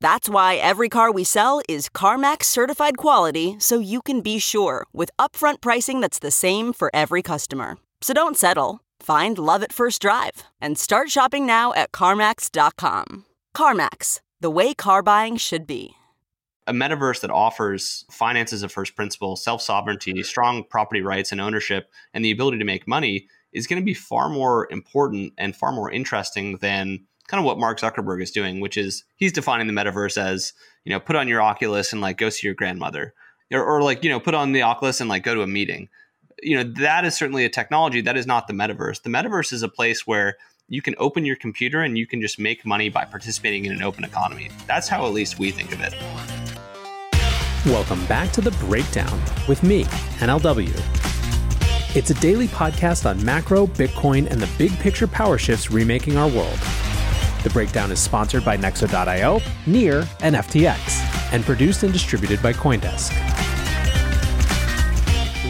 That's why every car we sell is CarMax certified quality so you can be sure with upfront pricing that's the same for every customer. So don't settle. Find love at first drive and start shopping now at CarMax.com. CarMax, the way car buying should be. A metaverse that offers finances of first principle, self sovereignty, strong property rights and ownership, and the ability to make money is going to be far more important and far more interesting than kind of what Mark Zuckerberg is doing, which is he's defining the metaverse as, you know, put on your Oculus and like go see your grandmother. Or, or like, you know, put on the Oculus and like go to a meeting. You know, that is certainly a technology. That is not the metaverse. The metaverse is a place where you can open your computer and you can just make money by participating in an open economy. That's how at least we think of it. Welcome back to The Breakdown with me, NLW. It's a daily podcast on macro, Bitcoin, and the big picture power shifts remaking our world. The breakdown is sponsored by Nexo.io, Near, and FTX, and produced and distributed by Coindesk.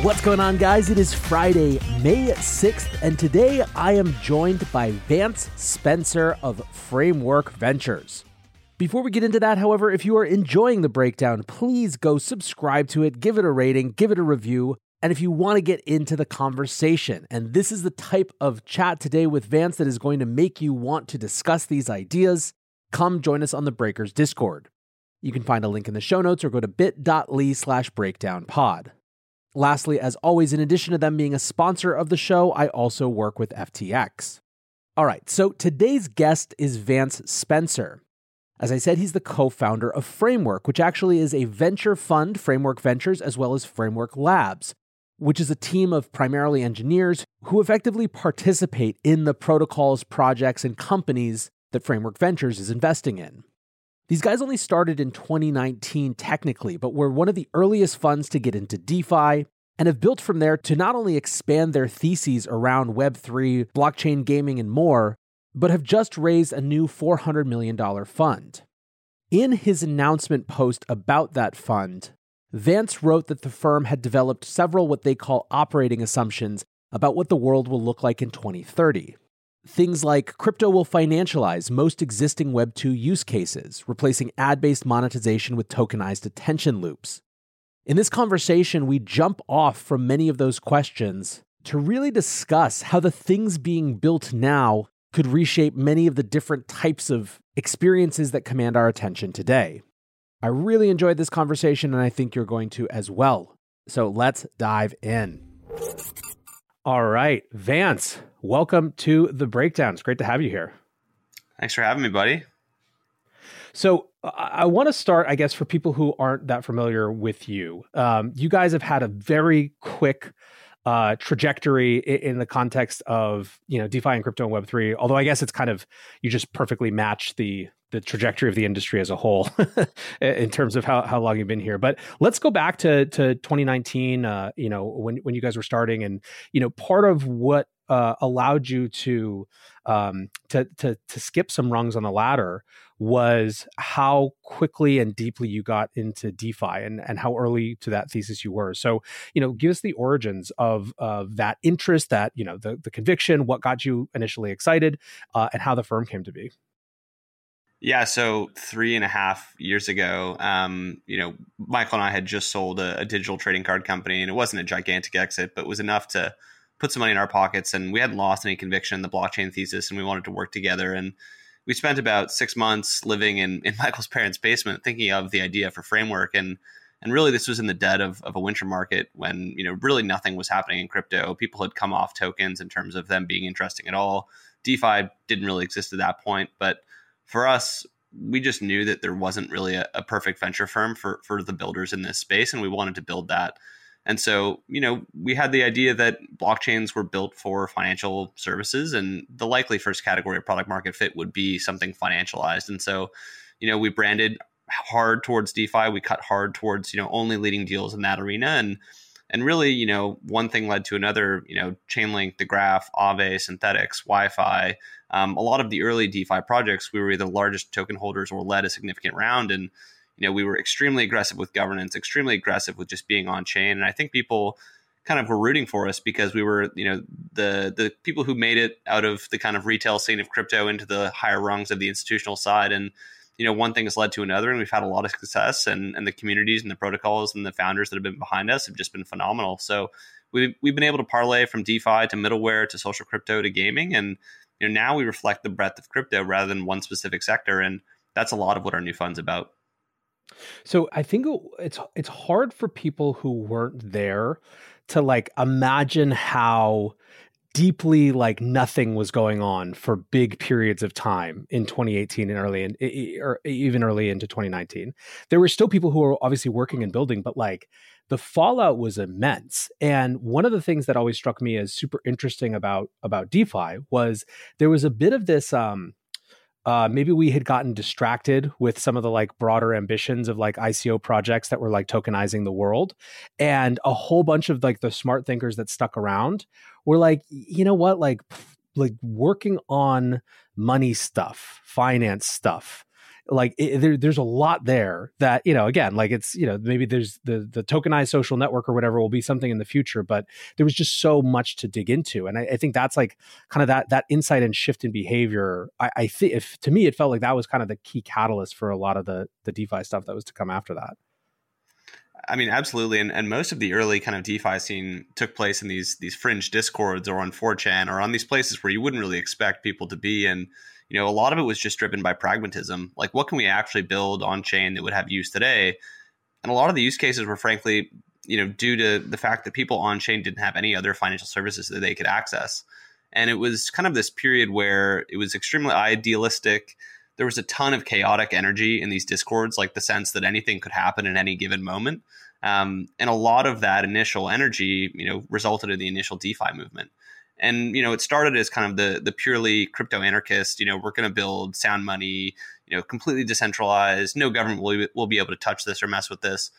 What's going on, guys? It is Friday, May 6th, and today I am joined by Vance Spencer of Framework Ventures. Before we get into that, however, if you are enjoying the breakdown, please go subscribe to it, give it a rating, give it a review. And if you want to get into the conversation, and this is the type of chat today with Vance that is going to make you want to discuss these ideas, come join us on the Breakers Discord. You can find a link in the show notes or go to bit.ly slash breakdown pod. Lastly, as always, in addition to them being a sponsor of the show, I also work with FTX. All right, so today's guest is Vance Spencer. As I said, he's the co founder of Framework, which actually is a venture fund, Framework Ventures, as well as Framework Labs which is a team of primarily engineers who effectively participate in the protocols, projects, and companies that Framework Ventures is investing in. These guys only started in 2019 technically, but were one of the earliest funds to get into DeFi and have built from there to not only expand their theses around Web3, blockchain gaming, and more, but have just raised a new $400 million fund. In his announcement post about that fund, Vance wrote that the firm had developed several what they call operating assumptions about what the world will look like in 2030. Things like crypto will financialize most existing Web 2 use cases, replacing ad based monetization with tokenized attention loops. In this conversation, we jump off from many of those questions to really discuss how the things being built now could reshape many of the different types of experiences that command our attention today. I really enjoyed this conversation, and I think you're going to as well. So let's dive in. All right, Vance, welcome to the breakdown. It's great to have you here. Thanks for having me, buddy. So, I want to start, I guess, for people who aren't that familiar with you. Um, you guys have had a very quick uh, trajectory in the context of you know DeFi and crypto and Web three. Although I guess it's kind of you just perfectly match the the trajectory of the industry as a whole in terms of how, how long you've been here. But let's go back to, to 2019, uh, you know, when, when you guys were starting and, you know, part of what uh, allowed you to, um, to, to, to skip some rungs on the ladder was how quickly and deeply you got into DeFi and, and how early to that thesis you were. So, you know, give us the origins of, of that interest, that, you know, the, the conviction, what got you initially excited, uh, and how the firm came to be. Yeah, so three and a half years ago, um, you know, Michael and I had just sold a, a, digital trading card company, and it wasn't a gigantic exit, but was enough to put some money in our pockets. And we hadn't lost any conviction in the blockchain thesis, and we wanted to work together. And we spent about six months living in, in Michael's parents' basement, thinking of the idea for framework. And And really, this was in the dead of, of a winter market when you know really nothing was happening in crypto. People had come off tokens in terms of them being interesting at all. DeFi didn't really exist at that point, but for us, we just knew that there wasn't really a, a perfect venture firm for for the builders in this space, and we wanted to build that. And so, you know, we had the idea that blockchains were built for financial services, and the likely first category of product market fit would be something financialized. And so, you know, we branded hard towards DeFi. We cut hard towards, you know, only leading deals in that arena. And and really, you know, one thing led to another, you know, Chainlink, the Graph, Aave, Synthetix, YFI. Um, a lot of the early DeFi projects, we were either the largest token holders or led a significant round. And you know, we were extremely aggressive with governance, extremely aggressive with just being on chain. And I think people kind of were rooting for us because we were, you know, the the people who made it out of the kind of retail scene of crypto into the higher rungs of the institutional side. And, you know, one thing has led to another and we've had a lot of success and, and the communities and the protocols and the founders that have been behind us have just been phenomenal. So we've, we've been able to parlay from DeFi to middleware to social crypto to gaming. And, you know, now we reflect the breadth of crypto rather than one specific sector. And that's a lot of what our new fund's about. So I think it's it's hard for people who weren't there to like imagine how deeply like nothing was going on for big periods of time in 2018 and early in, or even early into 2019 there were still people who were obviously working and building but like the fallout was immense and one of the things that always struck me as super interesting about about defi was there was a bit of this um uh, maybe we had gotten distracted with some of the like broader ambitions of like ICO projects that were like tokenizing the world. And a whole bunch of like the smart thinkers that stuck around were like, you know what, like, like working on money stuff, finance stuff, like it, there, there's a lot there that you know again like it's you know maybe there's the the tokenized social network or whatever will be something in the future but there was just so much to dig into and i, I think that's like kind of that that insight and shift in behavior i, I think if to me it felt like that was kind of the key catalyst for a lot of the the defi stuff that was to come after that. I mean, absolutely, and, and most of the early kind of DeFi scene took place in these these fringe discords or on 4chan or on these places where you wouldn't really expect people to be, and you know, a lot of it was just driven by pragmatism. Like, what can we actually build on chain that would have use today? And a lot of the use cases were, frankly, you know, due to the fact that people on chain didn't have any other financial services that they could access. And it was kind of this period where it was extremely idealistic. There was a ton of chaotic energy in these discords, like the sense that anything could happen in any given moment. Um, and a lot of that initial energy, you know, resulted in the initial DeFi movement and you know it started as kind of the the purely crypto anarchist you know we're going to build sound money you know completely decentralized no government will, will be able to touch this or mess with this.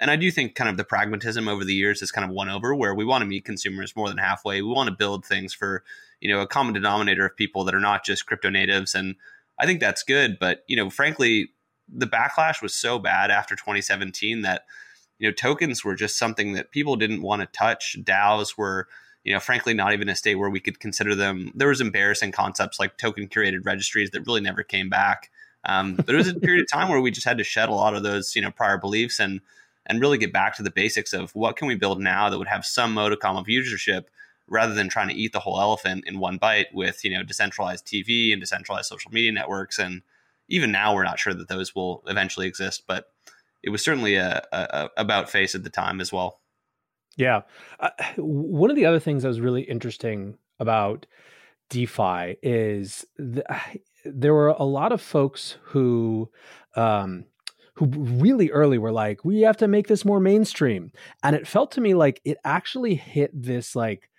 And i do think kind of the pragmatism over the years has kind of won over where we want to meet consumers more than halfway. We want to build things for you know a common denominator of people that are not just crypto natives and i think that's good. But you know frankly the backlash was so bad after 2017 that you know tokens were just something that people didn't want to touch. Daos were you know, frankly, not even a state where we could consider them. There was embarrassing concepts like token curated registries that really never came back. Um, but it was a period of time where we just had to shed a lot of those, you know, prior beliefs and and really get back to the basics of what can we build now that would have some modicum of usership rather than trying to eat the whole elephant in one bite with you know decentralized TV and decentralized social media networks. And even now, we're not sure that those will eventually exist, but it was certainly a, a, a about face at the time as well. Yeah. Uh, one of the other things that was really interesting about DeFi is the, there were a lot of folks who, um, who really early were like, we have to make this more mainstream. And it felt to me like it actually hit this like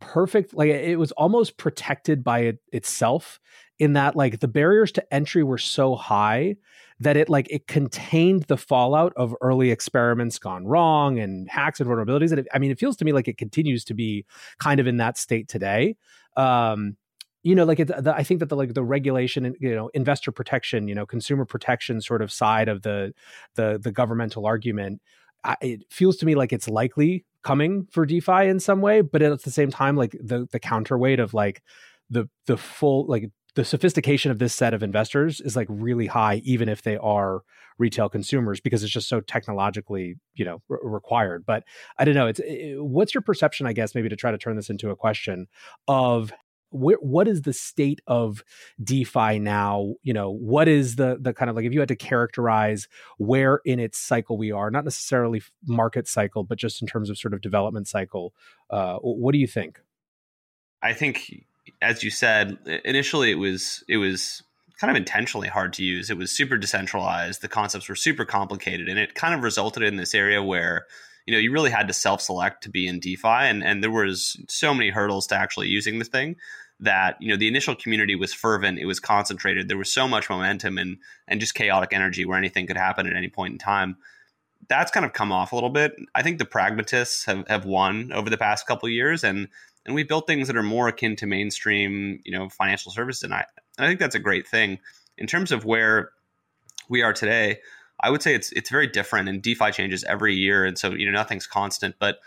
perfect, like it was almost protected by it itself in that like the barriers to entry were so high that it like it contained the fallout of early experiments gone wrong and hacks and vulnerabilities. And it, I mean, it feels to me like it continues to be kind of in that state today. Um, you know, like it, the, I think that the like the regulation and you know investor protection, you know, consumer protection sort of side of the the the governmental argument, I, it feels to me like it's likely coming for DeFi in some way, but at the same time, like the the counterweight of like the the full like the sophistication of this set of investors is like really high even if they are retail consumers because it's just so technologically you know re- required but i don't know it's it, what's your perception i guess maybe to try to turn this into a question of where, what is the state of DeFi now? You know, what is the the kind of like if you had to characterize where in its cycle we are, not necessarily market cycle, but just in terms of sort of development cycle. Uh, what do you think? I think, as you said, initially it was it was kind of intentionally hard to use. It was super decentralized. The concepts were super complicated, and it kind of resulted in this area where you know you really had to self-select to be in DeFi, and and there was so many hurdles to actually using the thing that you know the initial community was fervent. It was concentrated. There was so much momentum and and just chaotic energy where anything could happen at any point in time. That's kind of come off a little bit. I think the pragmatists have, have won over the past couple years, and and we built things that are more akin to mainstream, you know, financial services. And I, I think that's a great thing. In terms of where we are today, I would say it's it's very different and DeFi changes every year. And so, you know, nothing's constant. But,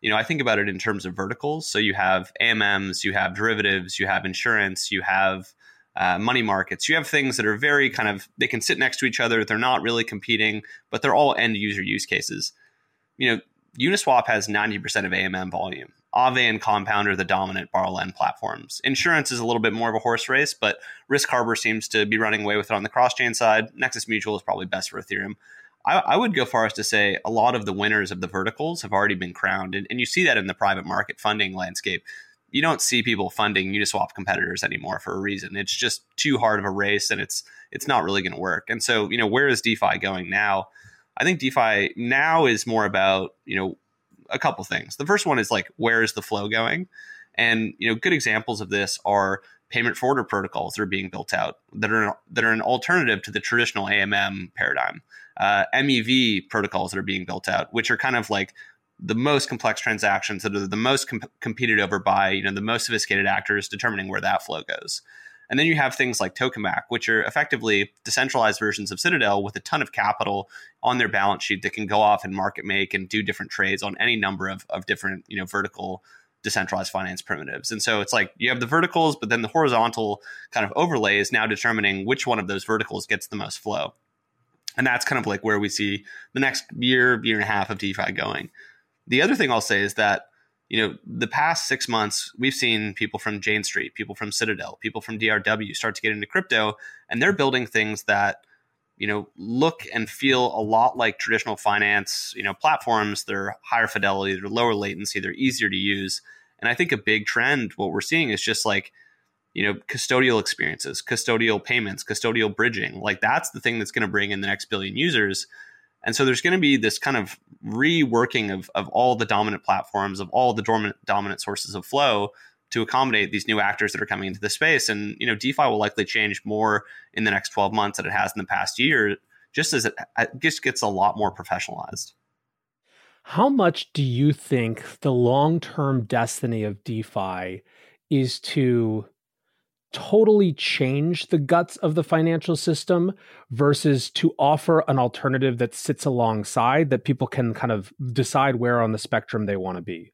you know, I think about it in terms of verticals. So you have AMMs, you have derivatives, you have insurance, you have uh, money markets. You have things that are very kind of they can sit next to each other. They're not really competing, but they're all end user use cases. You know, Uniswap has 90% of AMM volume. Aave and Compound are the dominant borrow lend platforms. Insurance is a little bit more of a horse race, but Risk Harbor seems to be running away with it on the cross chain side. Nexus Mutual is probably best for Ethereum. I, I, would go far as to say a lot of the winners of the verticals have already been crowned, and, and you see that in the private market funding landscape. You don't see people funding Uniswap competitors anymore for a reason. It's just too hard of a race, and it's it's not really going to work. And so, you know, where is DeFi going now? I think DeFi now is more about you know a couple things. The first one is like where is the flow going, and you know good examples of this are payment for order protocols that are being built out that are that are an alternative to the traditional AMM paradigm. Uh, MEV protocols that are being built out, which are kind of like the most complex transactions that are the most competed over by you know the most sophisticated actors determining where that flow goes. And then you have things like Tokemak, which are effectively decentralized versions of Citadel with a ton of capital on their balance sheet that can go off and market make and do different trades on any number of, of different, you know, vertical decentralized finance primitives. And so it's like you have the verticals, but then the horizontal kind of overlay is now determining which one of those verticals gets the most flow. And that's kind of like where we see the next year, year and a half of DeFi going. The other thing I'll say is that you know, the past six months, we've seen people from Jane Street, people from Citadel, people from DRW start to get into crypto, and they're building things that, you know, look and feel a lot like traditional finance, you know, platforms. They're higher fidelity, they're lower latency, they're easier to use. And I think a big trend, what we're seeing is just like, you know, custodial experiences, custodial payments, custodial bridging. Like that's the thing that's going to bring in the next billion users. And so there's going to be this kind of reworking of, of all the dominant platforms, of all the dominant, dominant sources of flow to accommodate these new actors that are coming into the space. And, you know, DeFi will likely change more in the next 12 months than it has in the past year, just as it, it just gets a lot more professionalized. How much do you think the long term destiny of DeFi is to totally change the guts of the financial system versus to offer an alternative that sits alongside that people can kind of decide where on the spectrum they want to be?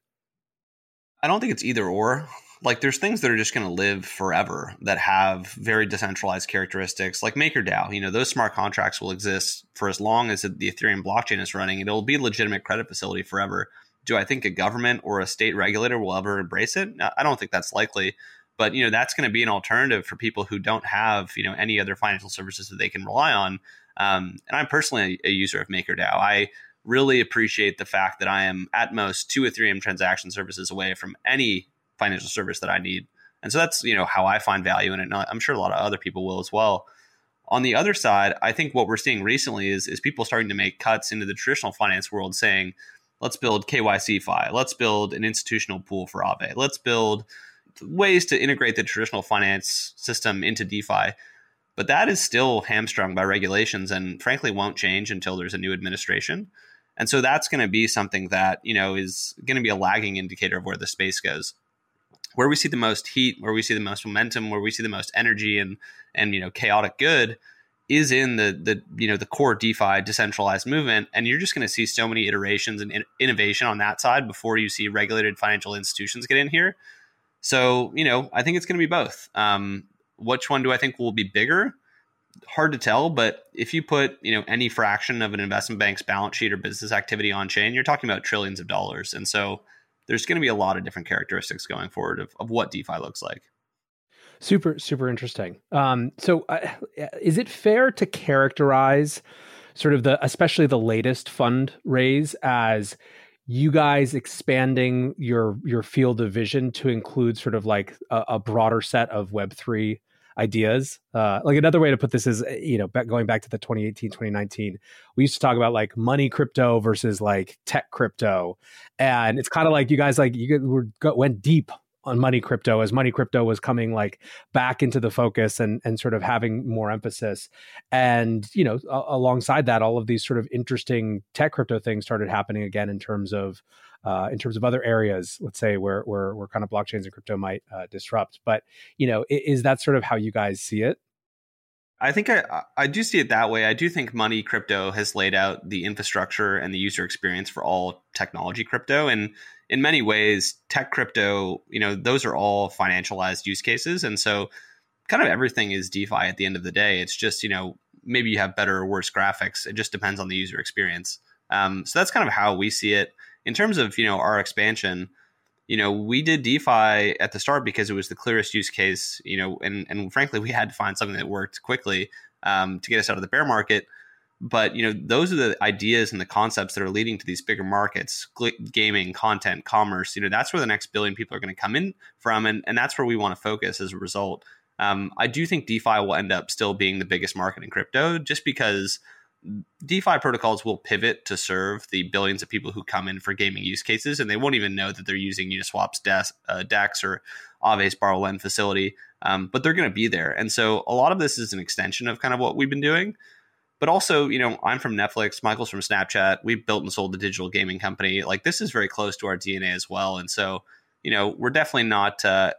I don't think it's either or. Like there's things that are just going to live forever that have very decentralized characteristics like MakerDAO. You know, those smart contracts will exist for as long as the Ethereum blockchain is running. It'll be a legitimate credit facility forever. Do I think a government or a state regulator will ever embrace it? I don't think that's likely but you know that's going to be an alternative for people who don't have you know any other financial services that they can rely on um, and i'm personally a, user of makerdao. I really appreciate the fact that i am at most two ethereum transaction services away from any financial service that i need and so that's you know how i find value in it and i'm sure a lot of other people will as well. On the other side i think what we're seeing recently is is people starting to make cuts into the traditional finance world saying let's build kyc fi let's build an institutional pool for Aave let's build ways to integrate the traditional finance system into DeFi. But that is still hamstrung by regulations and frankly won't change until there's a new administration. And so that's going to be something that, you know, is going to be a lagging indicator of where the space goes. Where we see the most heat, where we see the most momentum, where we see the most energy and and you know chaotic good is in the the you know the core DeFi decentralized movement, and you're just going to see so many iterations and in- innovation on that side before you see regulated financial institutions get in here. So, you know, I think it's going to be both. Um, which one do I think will be bigger? Hard to tell, but if you put, you know, any fraction of an investment bank's balance sheet or business activity on chain, you're talking about trillions of dollars. And so there's going to be a lot of different characteristics going forward of, of what DeFi looks like. Super, super interesting. Um, so, uh, is it fair to characterize sort of the, especially the latest fund raise, as you guys expanding your your field of vision to include sort of like a, a broader set of Web three ideas. Uh, like another way to put this is, eh, you know, going back to the 2018, 2019, we used to talk about like money crypto versus like tech crypto. And it's kind of like you guys like you were, went deep on money crypto as money crypto was coming like back into the focus and and sort of having more emphasis and you know a- alongside that all of these sort of interesting tech crypto things started happening again in terms of uh, in terms of other areas, let's say where where, where kind of blockchains and crypto might uh, disrupt. But you know, is that sort of how you guys see it? I think I, I do see it that way. I do think money crypto has laid out the infrastructure and the user experience for all technology crypto. And in many ways, tech crypto, you know, those are all financialized use cases. And so kind of everything is DeFi at the end of the day. It's just, you know, maybe you have better or worse graphics. It just depends on the user experience. Um, so that's kind of how we see it in terms of you know our expansion you know we did defi at the start because it was the clearest use case you know and and frankly we had to find something that worked quickly um, to get us out of the bear market but you know those are the ideas and the concepts that are leading to these bigger markets gaming content commerce you know that's where the next billion people are going to come in from and, and that's where we want to focus as a result um, i do think defi will end up still being the biggest market in crypto just because DeFi protocols will pivot to serve the billions of people who come in for gaming use cases, and they won't even know that they're using Uniswap's DEX, uh, DEX or Aave's borrow lend facility, um, but they're going to be there. And so a lot of this is an extension of kind of what we've been doing. But also, you know, I'm from Netflix, Michael's from Snapchat. We've built and sold the digital gaming company. Like this is very close to our DNA as well. And so, you know, we're definitely not. Uh,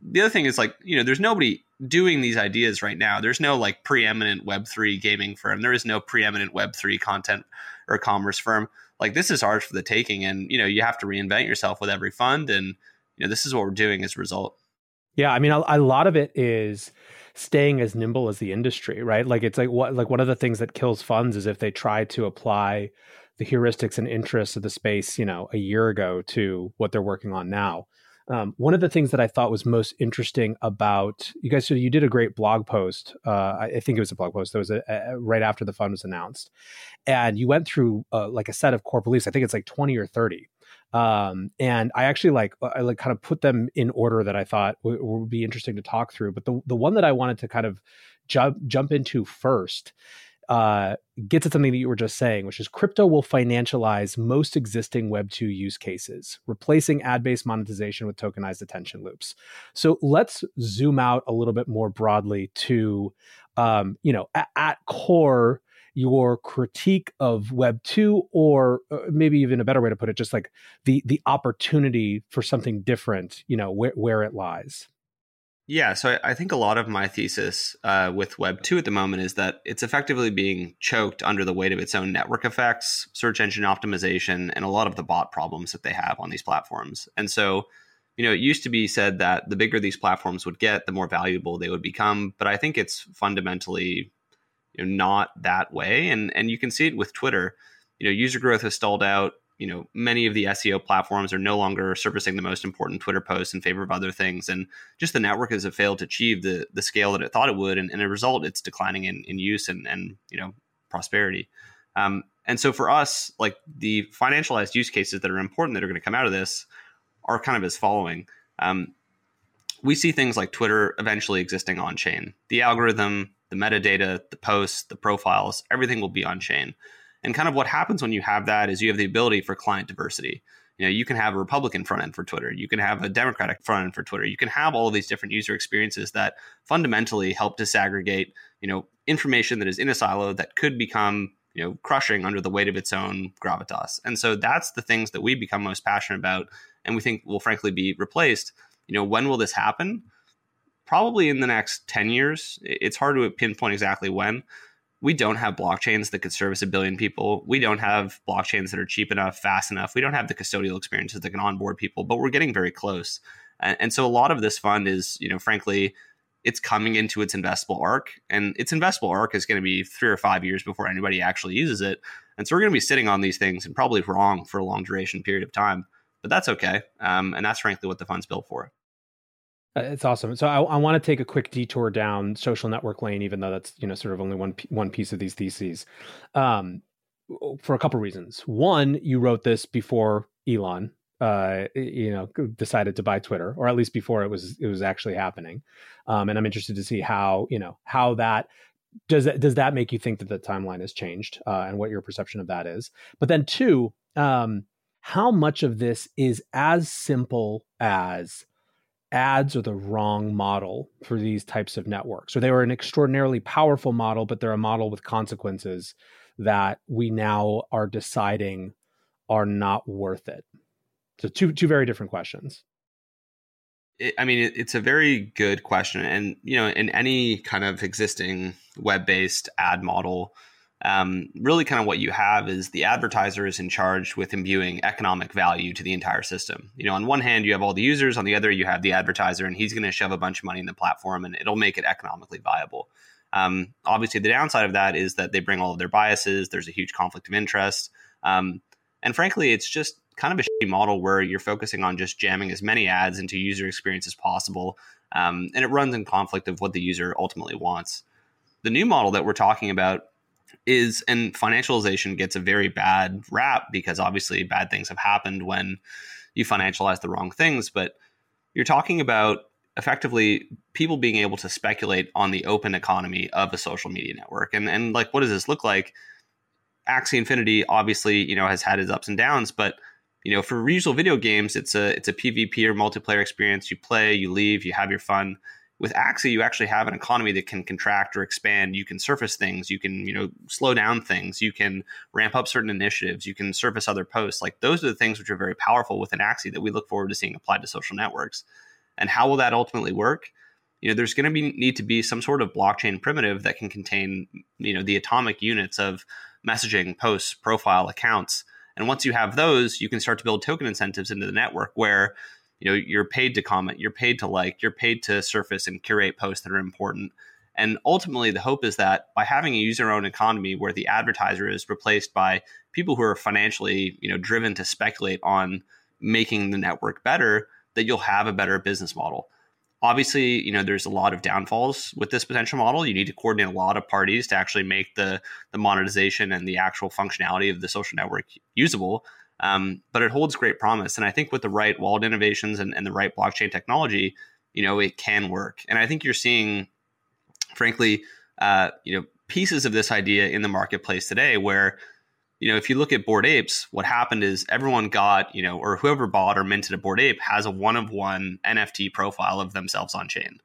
the other thing is like, you know, there's nobody doing these ideas right now. There's no like preeminent Web3 gaming firm. There is no preeminent Web3 content or commerce firm. Like this is ours for the taking. And, you know, you have to reinvent yourself with every fund. And, you know, this is what we're doing as a result. Yeah. I mean, a, a lot of it is staying as nimble as the industry, right? Like it's like what, like one of the things that kills funds is if they try to apply the heuristics and interests of the space, you know, a year ago to what they're working on now. Um, one of the things that I thought was most interesting about you guys, so you did a great blog post. Uh, I think it was a blog post that was a, a, right after the fund was announced, and you went through uh, like a set of core beliefs. I think it's like twenty or thirty, um, and I actually like I like kind of put them in order that I thought w- would be interesting to talk through. But the the one that I wanted to kind of jump jump into first uh, gets at something that you were just saying, which is crypto will financialize most existing Web2 use cases, replacing ad based monetization with tokenized attention loops. So let's zoom out a little bit more broadly to, um, you know, at, at core, your critique of web 2 or uh, maybe even a better way to put it just like the the opportunity for something different you know where, where it lies yeah, so I think a lot of my thesis uh, with Web 2 at the moment is that it's effectively being choked under the weight of its own network effects, search engine optimization, and a lot of the bot problems that they have on these platforms. And so, you know, it used to be said that the bigger these platforms would get, the more valuable they would become. But I think it's fundamentally you know, not that way. And, and you can see it with Twitter. You know, user growth has stalled out you know many of the SEO platforms are no longer servicing the most important Twitter posts in favor of other things, and just the network has failed to achieve the the scale that it thought it would, and, and a result, it's declining in, in use and and you know prosperity. Um, and so for us, like the financialized use cases that are important that are going to come out of this are kind of as following. Um, we see things like Twitter eventually existing on chain. The algorithm, the metadata, the posts, the profiles, everything will be on chain. And kind of what happens when you have that is you have the ability for client diversity. You know, you can have a Republican front end for Twitter. You can have a Democratic front end for Twitter. You can have all of these different user experiences that fundamentally help disaggregate, you know, information that is in a silo that could become, you know, crushing under the weight of its own gravitas. And so that's the things that we become most passionate about and we think will frankly be replaced. You know, when will this happen? Probably in the next 10 years. It's hard to pinpoint exactly when, we don't have blockchains that could service a billion people. We don't have blockchains that are cheap enough, fast enough. We don't have the custodial experiences that can onboard people, but we're getting very close. And, and so a lot of this fund is, you know, frankly, it's coming into its investable arc, and its investable arc is going to be three or five years before anybody actually uses it. And so we're going to be sitting on these things and probably wrong for a long duration period of time. But that's okay, um, and that's frankly what the fund's built for. Uh, it's awesome. So I, I want to take a quick detour down social network lane, even though that's you know sort of only one one piece of these theses, um, for a couple reasons. One, you wrote this before Elon, uh, you know, decided to buy Twitter, or at least before it was it was actually happening. Um, and I'm interested to see how you know how that does that does that make you think that the timeline has changed uh, and what your perception of that is. But then two, um, how much of this is as simple as ads are the wrong model for these types of networks. or they were an extraordinarily powerful model, but they're a model with consequences that we now are deciding are not worth it. So two two very different questions. I mean, it's a very good question, and you know, in any kind of existing web-based ad model, um, really kind of what you have is the advertiser is in charge with imbuing economic value to the entire system. You know, on one hand, you have all the users, on the other, you have the advertiser, and he's going to shove a bunch of money in the platform and it'll make it economically viable. Um, obviously, the downside of that is that they bring all of their biases, there's a huge conflict of interest. Um, and frankly, it's just kind of a model where you're focusing on just jamming as many ads into user experience as possible. Um, and it runs in conflict of what the user ultimately wants. The new model that we're talking about is and financialization gets a very bad rap because obviously bad things have happened when you financialize the wrong things but you're talking about effectively people being able to speculate on the open economy of a social media network. And and like what does this look like? Axie Infinity obviously you know has had its ups and downs but you know for usual video games it's a it's a PvP or multiplayer experience. You play you leave you have your fun with Axie, you actually have an economy that can contract or expand. You can surface things. You can, you know, slow down things. You can ramp up certain initiatives. You can surface other posts. Like those are the things which are very powerful within Axie that we look forward to seeing applied to social networks. And how will that ultimately work? You know, there's going to be need to be some sort of blockchain primitive that can contain, you know, the atomic units of messaging, posts, profile, accounts. And once you have those, you can start to build token incentives into the network where you know you're paid to comment you're paid to like you're paid to surface and curate posts that are important. And ultimately the hope is that by having a user owned economy where the advertiser is replaced by people who are financially you know driven to speculate on making the network better that you'll have a better business model. Obviously you know there's a lot of downfalls with this potential model. You need to coordinate a lot of parties to actually make the the monetization and the actual functionality of the social network usable um, but it holds great promise. And I think with the right wallet innovations and, and the right blockchain technology, you know, it can work. And I think you're seeing, frankly, uh, you know, pieces of this idea in the marketplace today where, you know, if you look at Bored Apes, what happened is everyone got, you know, or whoever bought or minted a Bored Ape has a one of one NFT profile of themselves on chain.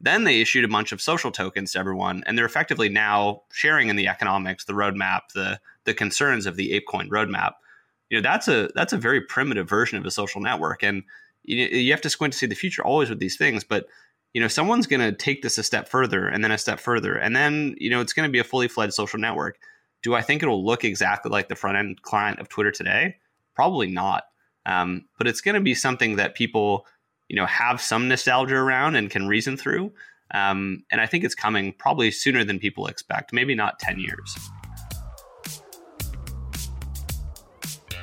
Then they issued a bunch of social tokens to everyone, and they're effectively now sharing in the economics, the roadmap, the the concerns of the ApeCoin roadmap you know that's a that's a very primitive version of a social network. And you, you have to squint to see the future always with these things but you know someone's going to take this a step further and then a step further. And then you know it's going to be a fully fledged social network. Do i think it'll look exactly like the front end client of twitter today? Probably not. Um, but it's going to be something that people you know have some nostalgia around and can reason through. Um, and i think it's coming probably sooner than people expect maybe not 10 years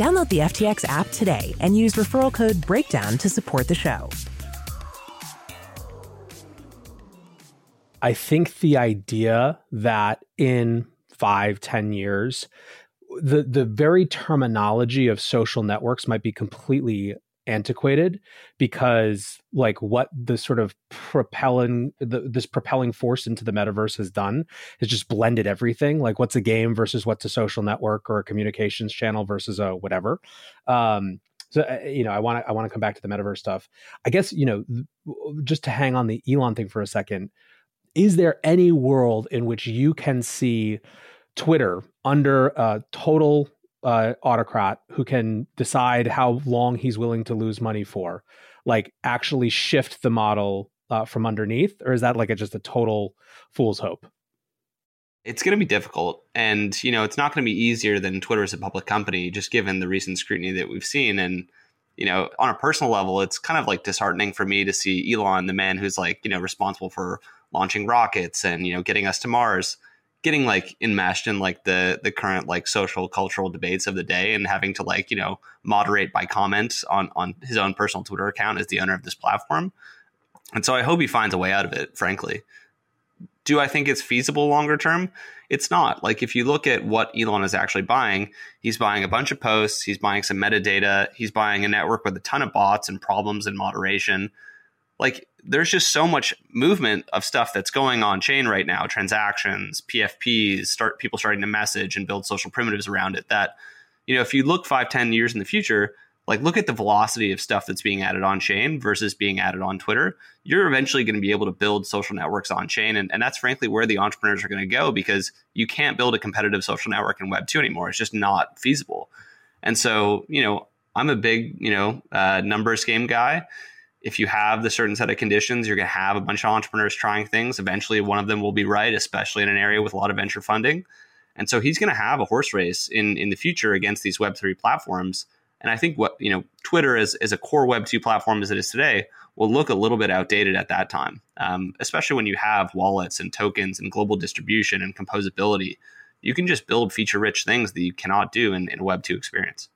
Download the FTX app today and use referral code BREAKDOWN to support the show. I think the idea that in five, ten years, the the very terminology of social networks might be completely antiquated because like what the sort of propelling the, this propelling force into the metaverse has done is just blended everything like what's a game versus what's a social network or a communications channel versus a whatever. Um so uh, you know i want to i want to come back to the metaverse stuff. I guess you know just to hang on the elon thing for a second is there any world in which you can see Twitter under a total uh, autocrat who can decide how long he's willing to lose money for, like actually shift the model uh, from underneath, or is that like a, just a total fool's hope? It's going to be difficult, and you know it's not going to be easier than Twitter as a public company, just given the recent scrutiny that we've seen. And you know, on a personal level, it's kind of like disheartening for me to see Elon, the man who's like you know responsible for launching rockets and you know getting us to Mars getting like enmeshed in like the the current like social cultural debates of the day and having to like you know moderate by comments on on his own personal twitter account as the owner of this platform. And so i hope he finds a way out of it frankly. Do i think it's feasible longer term? It's not. Like if you look at what elon is actually buying he's buying a bunch of posts he's buying some metadata he's buying a network with a ton of bots and problems and moderation like there's just so much movement of stuff that's going on chain right now transactions pfps start people starting to message and build social primitives around it that you know if you look five ten years in the future like look at the velocity of stuff that's being added on chain versus being added on twitter. You're eventually going to be able to build social networks on chain and, and that's frankly where the entrepreneurs are going to go because you can't build a competitive social network in web 2 anymore. It's just not feasible. And so you know i'm a big you know uh, numbers game guy if you have the certain set of conditions, you're going to have a bunch of entrepreneurs trying things. Eventually, one of them will be right, especially in an area with a lot of venture funding. And so he's going to have a horse race in in the future against these Web three platforms. And I think what you know, Twitter as as a core Web two platform as it is today will look a little bit outdated at that time, um, especially when you have wallets and tokens and global distribution and composability. You can just build feature rich things that you cannot do in, in a Web two experience.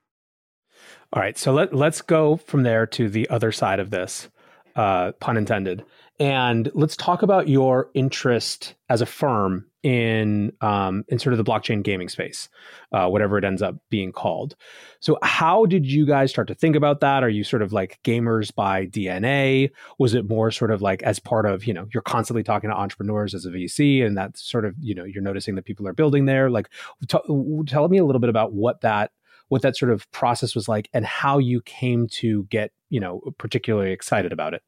All right, so let let's go from there to the other side of this, uh, pun intended, and let's talk about your interest as a firm in um, in sort of the blockchain gaming space, uh, whatever it ends up being called. So, how did you guys start to think about that? Are you sort of like gamers by DNA? Was it more sort of like as part of you know you're constantly talking to entrepreneurs as a VC, and that's sort of you know you're noticing that people are building there. Like, t- tell me a little bit about what that what that sort of process was like and how you came to get you know particularly excited about it.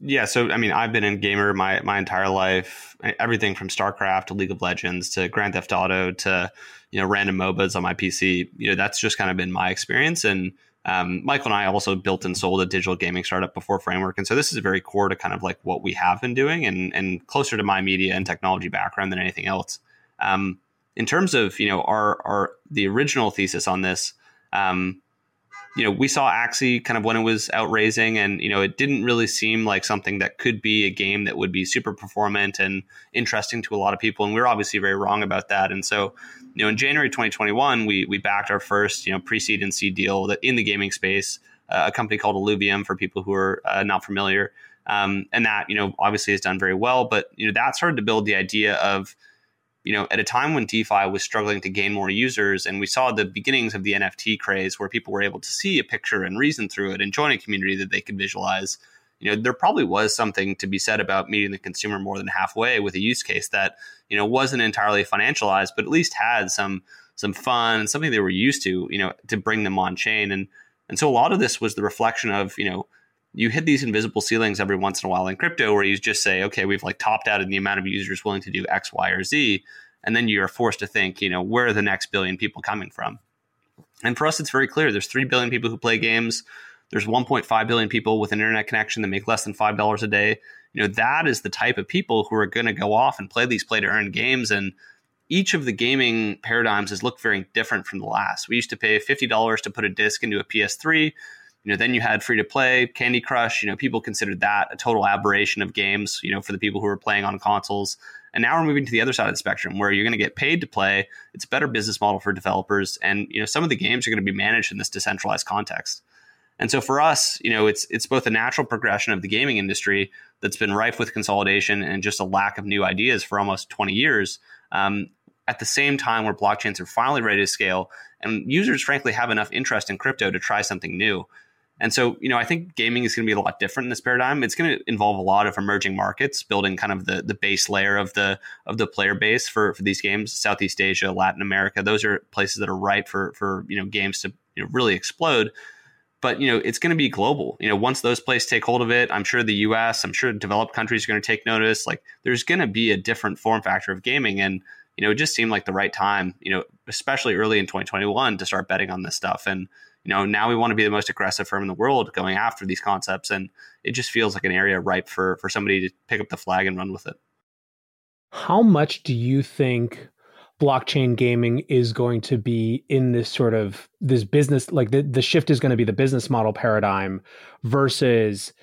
Yeah so i mean i've been in gamer my my entire life everything from starcraft to league of legends to grand theft auto to you know random mobas on my pc you know that's just kind of been my experience. And um, michael and i also built and sold a digital gaming startup before framework. And so this is very core to kind of like what we have been doing and and closer to my media and technology background than anything else. Um, in terms of you know our our the original thesis on this, um, you know, we saw Axie kind of when it was out raising, and you know, it didn't really seem like something that could be a game that would be super performant and interesting to a lot of people. And we are obviously very wrong about that. And so, you know, in January 2021, we we backed our first you know pre-seed and seed deal that in the gaming space, uh, a company called Illuvium for people who are uh, not familiar. Um, and that you know obviously has done very well, but you know that started to build the idea of you know, at a time when DeFi was struggling to gain more users, and we saw the beginnings of the NFT craze where people were able to see a picture and reason through it and join a community that they could visualize, you know, there probably was something to be said about meeting the consumer more than halfway with a use case that, you know, wasn't entirely financialized, but at least had some some fun and something they were used to, you know, to bring them on chain. And and so a lot of this was the reflection of, you know, you hit these invisible ceilings every once in a while in crypto where you just say, okay, we've like topped out in the amount of users willing to do X, Y, or Z. And then you're forced to think, you know, where are the next billion people coming from? And for us, it's very clear. There's 3 billion people who play games. There's 1.5 billion people with an internet connection that make less than $5 a day. You know, that is the type of people who are going to go off and play these play to earn games. And each of the gaming paradigms has looked very different from the last. We used to pay $50 to put a disc into a PS3. You know, then you had free to play, Candy Crush. You know, people considered that a total aberration of games. You know, for the people who were playing on consoles. And now we're moving to the other side of the spectrum, where you're going to get paid to play. It's a better business model for developers, and you know, some of the games are going to be managed in this decentralized context. And so for us, you know, it's it's both a natural progression of the gaming industry that's been rife with consolidation and just a lack of new ideas for almost 20 years. Um, at the same time, where blockchains are finally ready to scale, and users frankly have enough interest in crypto to try something new. And so, you know, I think gaming is going to be a lot different in this paradigm. It's going to involve a lot of emerging markets, building kind of the the base layer of the of the player base for for these games. Southeast Asia, Latin America, those are places that are ripe for for you know games to you know, really explode. But you know, it's going to be global. You know, once those places take hold of it, I'm sure the U.S., I'm sure developed countries are going to take notice. Like, there's going to be a different form factor of gaming, and you know, it just seemed like the right time. You know, especially early in 2021 to start betting on this stuff and you know, now we want to be the most aggressive firm in the world going after these concepts. And it just feels like an area ripe for, for somebody to pick up the flag and run with it. How much do you think blockchain gaming is going to be in this sort of this business like the, the shift is going to be the business model paradigm versus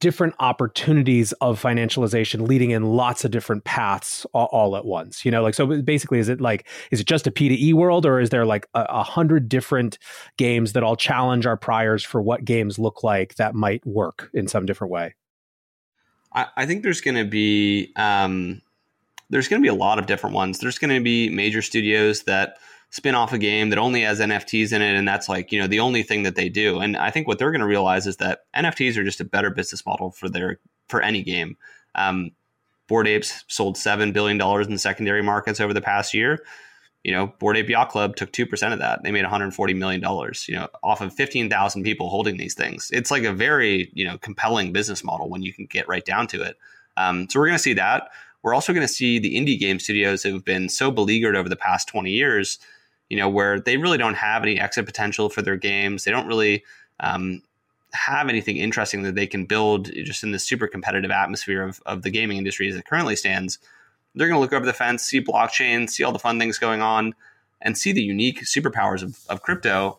different opportunities of financialization leading in lots of different paths all, all, at once you know like so basically is it like is it just a p2e world or is there like a, a, hundred different games that all challenge our priors for what games look like that might work in some different way? I, I think there's going to be um, there's going to be a lot of different ones. There's going to be major studios that spin off a game that only has NFTs in it, and that's like you know the only thing that they do. And I think what they're going to realize is that NFTs are just a better business model for their for any game. Um, Bored Apes sold seven billion dollars in secondary markets over the past year. You know, Bored Ape Yacht Club took two percent of that. They made 140 million dollars. You know, off of 15,000 people holding these things. It's like a very you know compelling business model when you can get right down to it. Um, so we're going to see that. We're also going to see the indie game studios have been so beleaguered over the past 20 years you know, where they really don't have any exit potential for their games. They don't really um, have anything interesting that they can build just in the super competitive atmosphere of, of the gaming industry as it currently stands. They're going to look over the fence, see blockchain, see all the fun things going on, and see the unique superpowers of, of crypto,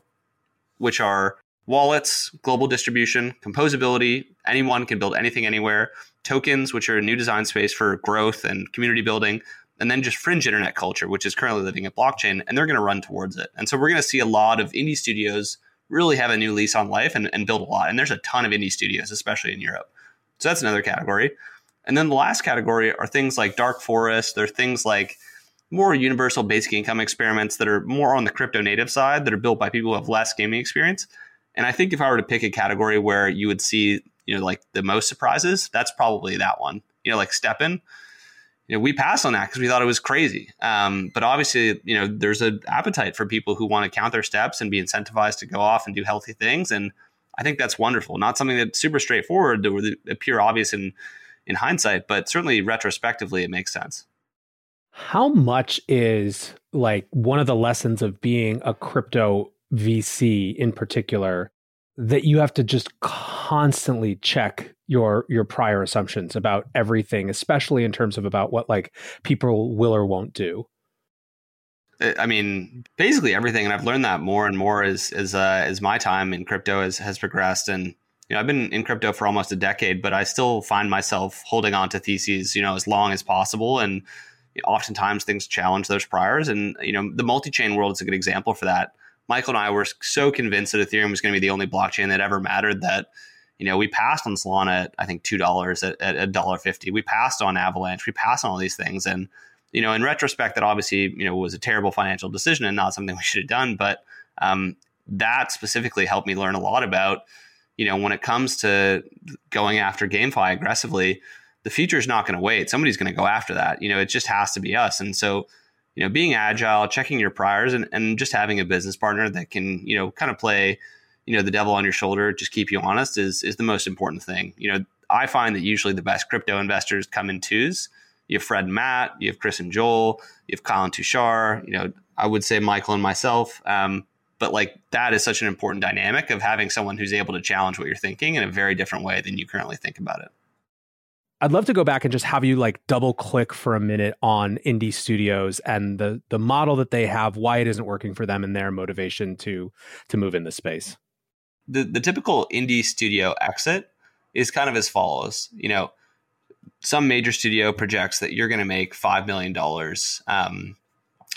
which are wallets, global distribution, composability. Anyone can build anything anywhere. Tokens, which are a new design space for growth and community building and then just fringe internet culture, which is currently living at blockchain, and they're going to run towards it. And so we're going to see a lot of indie studios really have a new lease on life and, and build a lot. And there's a ton of indie studios, especially in Europe. So that's another category. And then the last category are things like Dark Forest. They're things like more universal basic income experiments that are more on the crypto native side that are built by people who have less gaming experience. And I think if I were to pick a category where you would see, you know, like the most surprises, that's probably that one. You know, like STEPN you know, we passed on that because we thought it was crazy. Um, but obviously, you know, there's an appetite for people who want to count their steps and be incentivized to go off and do healthy things. And I think that's wonderful. Not something that's super straightforward or appear obvious in in hindsight, but certainly retrospectively, it makes sense. How much is like one of the lessons of being a crypto VC in particular that you have to just constantly check your your prior assumptions about everything especially in terms of about what like people will or won't do. I mean basically everything and i've learned that more and more as as uh, as my time in crypto has has progressed. And you know i've been in crypto for almost a decade but i still find myself holding on to theses you know as long as possible. And oftentimes things challenge those priors. And you know the multi-chain world is a good example for that Michael and I were so convinced that Ethereum was going to be the only blockchain that ever mattered that you know we passed on Solana at I think two dollars at a dollar fifty. We passed on Avalanche. We passed on all these things, and you know in retrospect, that obviously you know was a terrible financial decision and not something we should have done. But um, that specifically helped me learn a lot about you know when it comes to going after GameFi aggressively. The future is not going to wait. Somebody's going to go after that. You know, it just has to be us. And so you know, being agile, checking your priors, and, and just having a business partner that can, you know, kind of play, you know, the devil on your shoulder, just keep you honest is is the most important thing. You know, I find that usually the best crypto investors come in twos. You have Fred and Matt, you have Chris and Joel, you have Colin Tushar, you know, I would say Michael and myself. Um, but like that is such an important dynamic of having someone who's able to challenge what you're thinking in a very different way than you currently think about it. I'd love to go back and just have you like double click for a minute on indie studios and the the model that they have, why it isn't working for them, and their motivation to to move in this space. The the typical indie studio exit is kind of as follows. You know, some major studio projects that you're going to make five million dollars, um,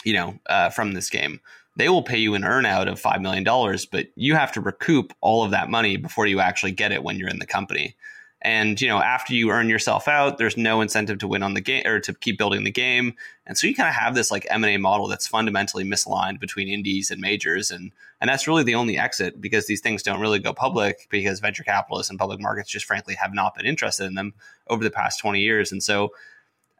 you know, uh, from this game. They will pay you an earnout of five million dollars, but you have to recoup all of that money before you actually get it when you're in the company. And you know, after you earn yourself out, there's no incentive to win on the game or to keep building the game. And so you kind of have this like M and A model that's fundamentally misaligned between indies and majors, and and that's really the only exit because these things don't really go public because venture capitalists and public markets just frankly have not been interested in them over the past 20 years. And so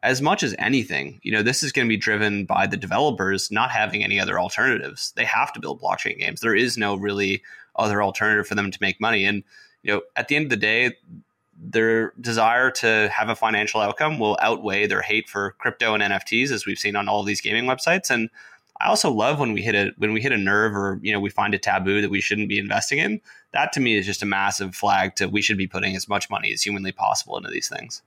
as much as anything, you know, this is going to be driven by the developers not having any other alternatives. They have to build blockchain games. There is no really other alternative for them to make money. And, you know, at the end of the day, their desire to have a financial outcome will outweigh their hate for crypto and NFTs, as we've seen on all these gaming websites. And I also love when we hit a when we hit a nerve or you know we find a taboo that we shouldn't be investing in. That to me is just a massive flag to we should be putting as much money as humanly possible into these things.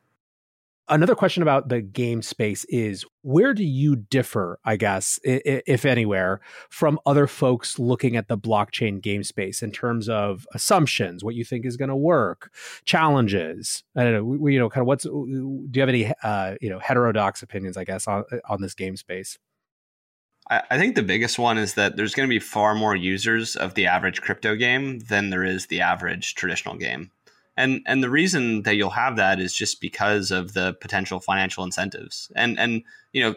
Another question about the game space is where do you differ, I guess, if anywhere, from other folks looking at the blockchain game space in terms of assumptions, what you think is going to work, challenges? I don't know, you know, kind of what's, do you have any, uh, you know, heterodox opinions, I guess, on, on this game space? I think the biggest one is that there's going to be far more users of the average crypto game than there is the average traditional game and and the reason that you'll have that is just because of the potential financial incentives. And and you know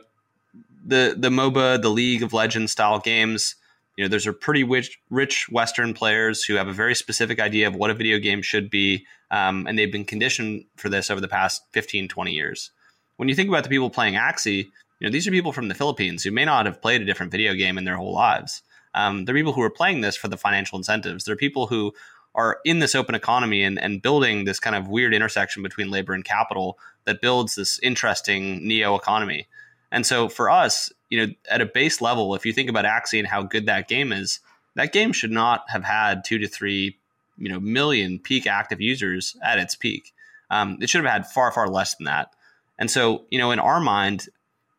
the the MOBA the League of Legends style games you know there's a pretty rich, rich Western players who have a very specific idea of what a video game should be um, and they've been conditioned for this over the past 15 20 years. When you think about the people playing Axie you know these are people from the Philippines who may not have played a different video game in their whole lives. Um, they're people who are playing this for the financial incentives. They're people who are in this open economy and, and building this kind of weird intersection between labor and capital that builds this interesting neo economy. And so for us, you know, at a base level, if you think about Axie and how good that game is, that game should not have had two to three, you know, million peak active users at its peak. Um, it should have had far, far less than that. And so, you know, in our mind,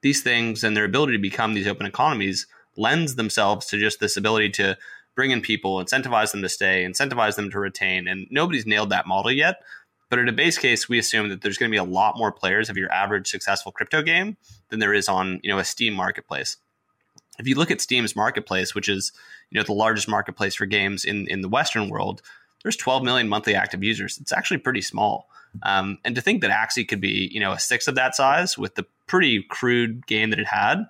these things and their ability to become these open economies lends themselves to just this ability to bring in people, incentivize them to stay, incentivize them to retain. And nobody's nailed that model yet. But in a base case, we assume that there's going to be a lot more players of your average successful crypto game than there is on you know a Steam marketplace. If you look at Steam's marketplace, which is you know the largest marketplace for games in in the Western world, there's 12 million monthly active users. It's actually pretty small. Um, and to think that Axie could be you know a sixth of that size with the pretty crude game that it had,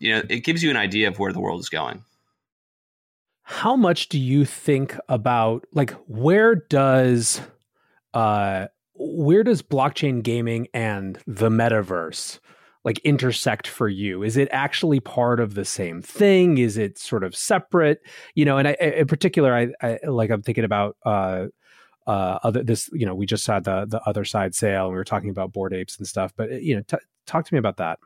you know, it gives you an idea of where the world is going how much do you think about like where does uh where does blockchain gaming and the metaverse like intersect for you? Is it actually part of the same thing? Is it sort of separate? You know and I, in particular I, I like i'm thinking about uh uh other this you know we just had the the Otherside sale and we were talking about Bored Apes and stuff but you know t- talk to me about that.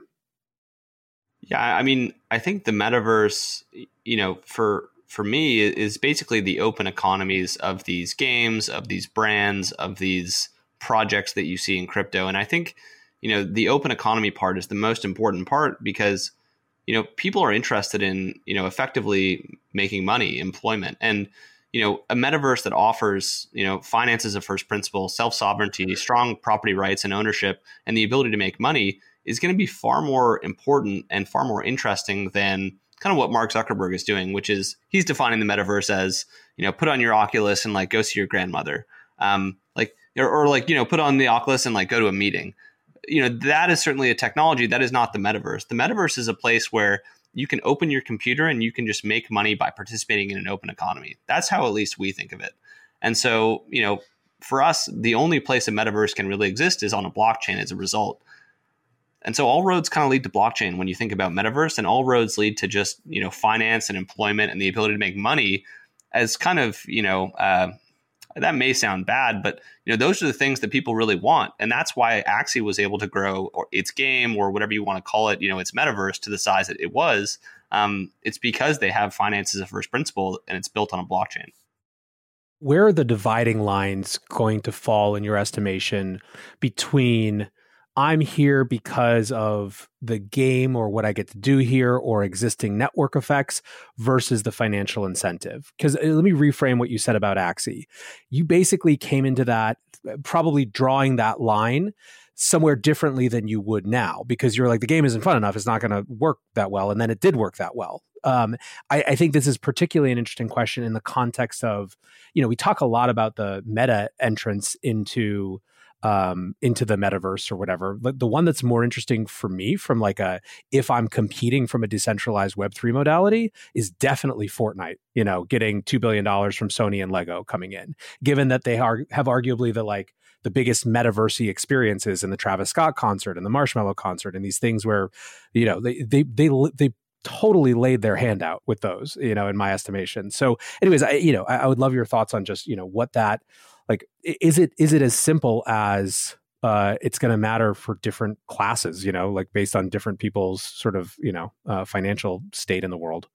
Yeah i mean i think the metaverse you know for for me is basically the open economies of these games, of these brands, of these projects that you see in crypto. And I think, you know, the open economy part is the most important part because, you know, people are interested in, you know, effectively making money, employment. And, you know, a metaverse that offers, you know, finances of first principle, self sovereignty, strong property rights and ownership, and the ability to make money is going to be far more important and far more interesting than kind of what Mark Zuckerberg is doing, which is he's defining the metaverse as you know put on your Oculus and like go see your grandmother, um, like or, or like you know put on the Oculus and like go to a meeting. You know that is certainly a technology that is not the metaverse. The metaverse is a place where you can open your computer and you can just make money by participating in an open economy. That's how at least we think of it. And so you know for us, the only place a metaverse can really exist is on a blockchain as a result. And so all roads kind of lead to blockchain when you think about metaverse, and all roads lead to just you know finance and employment and the ability to make money as kind of you know uh, that may sound bad, but you know those are the things that people really want, and that's why Axie was able to grow its game or whatever you want to call it, you know, its metaverse to the size that it was. Um, it's because they have finance as a first principle and it's built on a blockchain. where are the dividing lines going to fall in your estimation between I'm here because of the game or what I get to do here or existing network effects versus the financial incentive. Because uh, let me reframe what you said about Axie. You basically came into that uh, probably drawing that line somewhere differently than you would now because you're like the game isn't fun enough it's not going to work that well and then it did work that well um, I, I, think this is particularly an interesting question in the context of you know we talk a lot about the meta entrance into um, into the metaverse or whatever. But the one that's more interesting for me from like a if I'm competing from a decentralized Web three modality is definitely Fortnite. You know, getting two billion dollars from Sony and Lego coming in, given that they are have arguably the like the biggest metaversy experiences in the Travis Scott concert and the Marshmello concert and these things where you know they they they they totally laid their hand out with those you know in my estimation so anyways i you know I, I would love your thoughts on just you know what that like is it is it as simple as uh, it's going to matter for different classes, you know, like based on different people's sort of, you know, uh, financial state in the world.